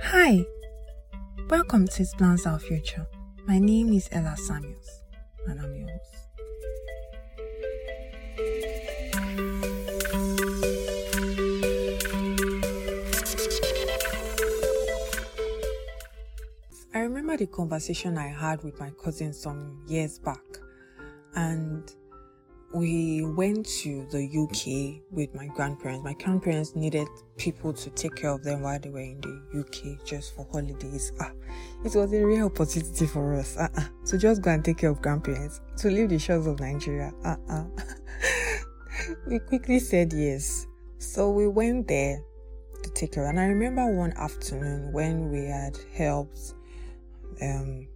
Hi, welcome to Plans Our Future. My name is Ella Samuels, and I'm your host. I remember the conversation I had with my cousin some years back, and we went to the UK with my grandparents. My grandparents needed people to take care of them while they were in the UK just for holidays. Ah, it was a real opportunity for us. Uh-uh. So just go and take care of grandparents to leave the shores of Nigeria. Uh-uh. we quickly said yes. So we went there to take care. And I remember one afternoon when we had helped um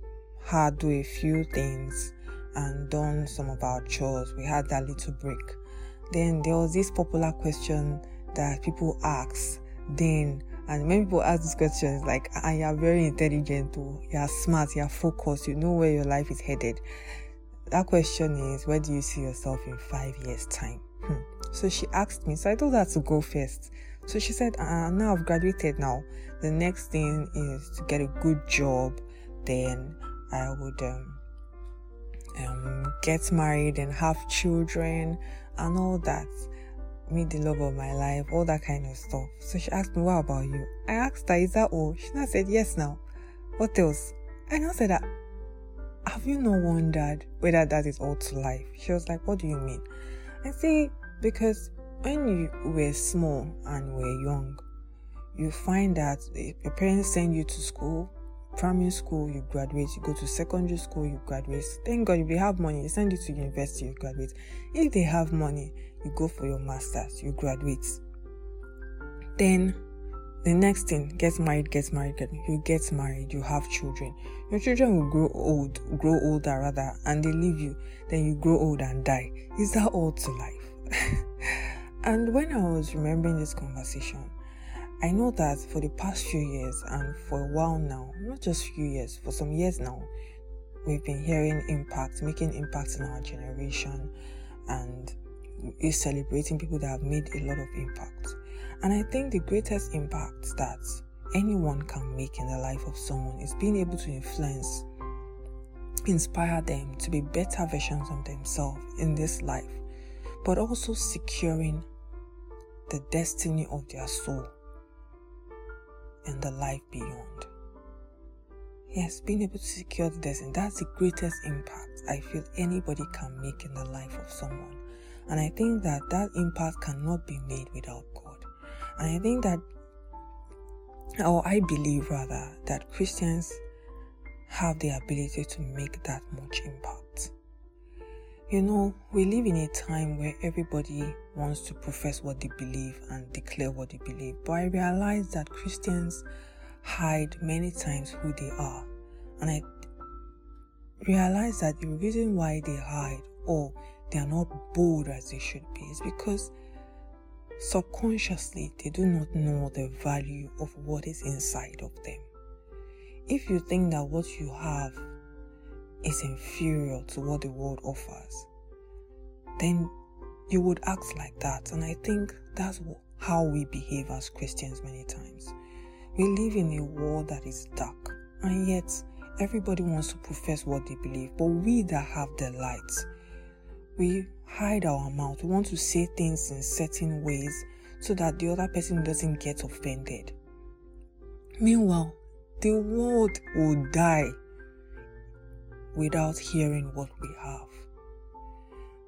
her do a few things and done some of our chores. We had that little break. Then there was this popular question that people ask then and many people ask this question like ah, you're very intelligent you're smart. You're focused. You know where your life is headed. That question is where do you see yourself in five years time? Hmm. so she asked me so i told her to go first. So she said uh, now i've graduated now. The next thing is to get a good job. Then i would um, um, get married and have children and all that. Meet the love of my life, all that kind of stuff. So she asked me, What about you? I asked her, Is that all? She now said, Yes, now. What else? I now said Have you not wondered whether that is all to life? She was like, What do you mean? I say, Because when you were small and were young, you find that your parents send you to school primary school, you graduate, you go to secondary school, you graduate. Thank God if they have money, they send you to university, you graduate. If they have money, you go for your masters, you graduate. Then the next thing, get married, get married, get you get married, you have children. Your children will grow old, grow older rather, and they leave you. Then you grow old and die. Is that all to life? and when I was remembering this conversation, I know that for the past few years and for a while now, not just few years, for some years now, we've been hearing impact, making impacts in our generation, and is celebrating people that have made a lot of impact. And I think the greatest impact that anyone can make in the life of someone is being able to influence, inspire them to be better versions of themselves in this life, but also securing the destiny of their soul and the life beyond. Yes, being able to secure the destiny, that's the greatest impact I feel anybody can make in the life of someone. And I think that that impact cannot be made without God. And I think that, or I believe rather, that Christians have the ability to make that much impact. You know, we live in a time where everybody wants to profess what they believe and declare what they believe, but I realize that Christians hide many times who they are. And I realize that the reason why they hide or they are not bold as they should be is because subconsciously they do not know the value of what is inside of them. If you think that what you have is inferior to what the world offers, then you would act like that. And I think that's how we behave as Christians many times. We live in a world that is dark, and yet everybody wants to profess what they believe. But we that have the light, we hide our mouth. We want to say things in certain ways so that the other person doesn't get offended. Meanwhile, the world will die without hearing what we have.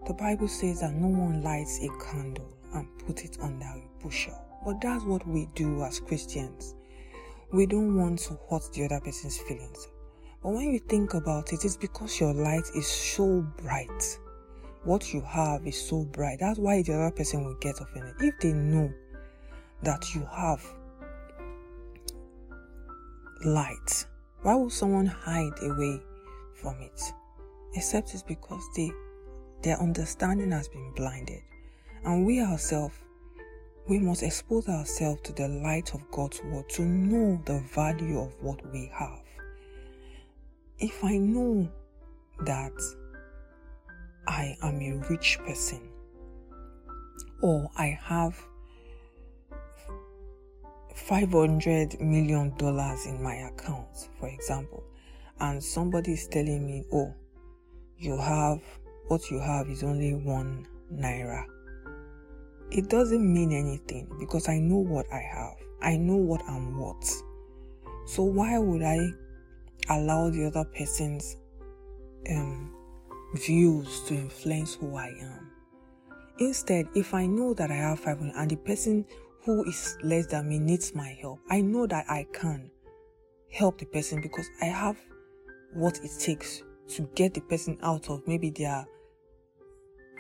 The Bible says that no one lights a candle and put it under a bushel. But that's what we do as Christians. We don't want to hurt the other person's feelings. But when you think about it, it's because your light is so bright. What you have is so bright. That's why the other person will get offended. If they know that you have light, why would someone hide away from it, except it's because they, their understanding has been blinded. And we ourselves, we must expose ourselves to the light of God's word to know the value of what we have. If I know that I am a rich person, or I have 500 million dollars in my account, for example, and somebody is telling me, oh, you have what you have is only one naira. It doesn't mean anything because I know what I have, I know what I'm worth. So, why would I allow the other person's um, views to influence who I am? Instead, if I know that I have 500 and the person who is less than me needs my help, I know that I can help the person because I have what it takes to get the person out of maybe their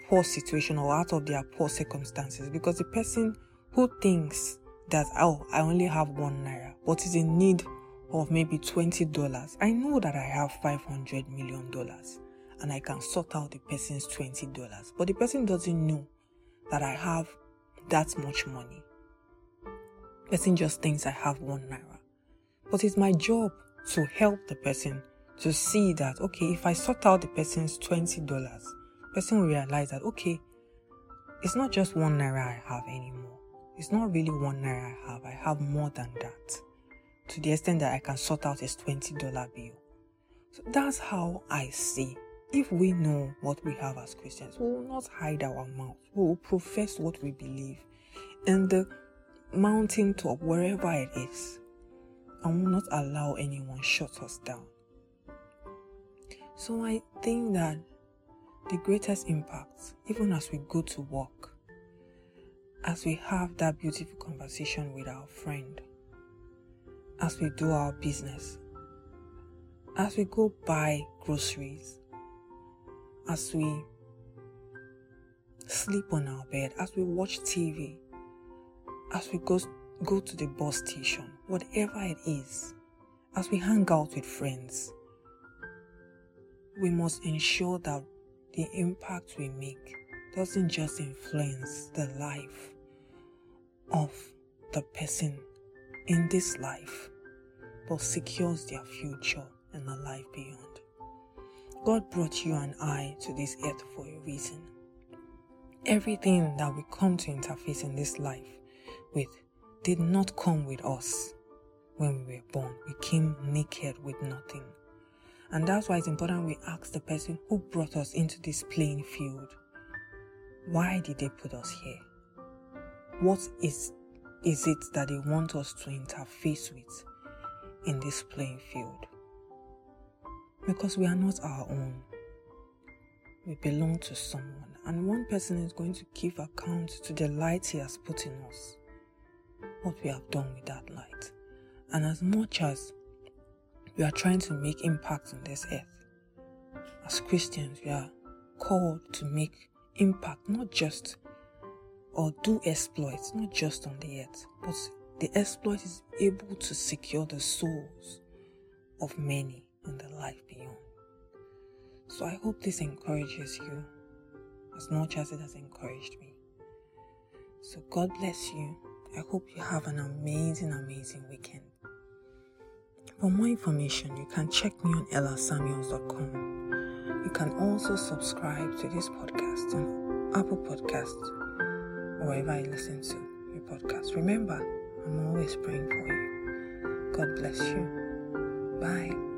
poor situation or out of their poor circumstances. Because the person who thinks that, oh, I only have one naira, but is in need of maybe $20, I know that I have $500 million and I can sort out the person's $20. But the person doesn't know that I have that much money. Person just thinks I have one naira. But it's my job to help the person to see that, okay, if I sort out the person's $20, person will realize that, okay, it's not just one naira I have anymore. It's not really one naira I have. I have more than that. To the extent that I can sort out his $20 bill. So that's how I see. If we know what we have as Christians, we will not hide our mouth. We will profess what we believe. And the mountaintop, wherever it is, and will not allow anyone shut us down. So I think that the greatest impact, even as we go to work, as we have that beautiful conversation with our friend, as we do our business, as we go buy groceries, as we sleep on our bed, as we watch TV, as we go, go to the bus station, whatever it is, as we hang out with friends, we must ensure that the impact we make doesn't just influence the life of the person in this life, but secures their future and the life beyond. God brought you and I to this earth for a reason. Everything that we come to interface in this life with did not come with us when we were born. We came naked with nothing. And that's why it's important we ask the person who brought us into this playing field why did they put us here? What is, is it that they want us to interface with in this playing field? Because we are not our own. We belong to someone, and one person is going to give account to the light he has put in us what we have done with that light. And as much as we are trying to make impact on this earth, as Christians, we are called to make impact not just or do exploits, not just on the earth, but the exploit is able to secure the souls of many in the life beyond. So I hope this encourages you as much as it has encouraged me. So God bless you. I hope you have an amazing, amazing weekend. For more information, you can check me on ellasamuels.com. You can also subscribe to this podcast on Apple Podcasts wherever you listen to your podcast. Remember, I'm always praying for you. God bless you. Bye.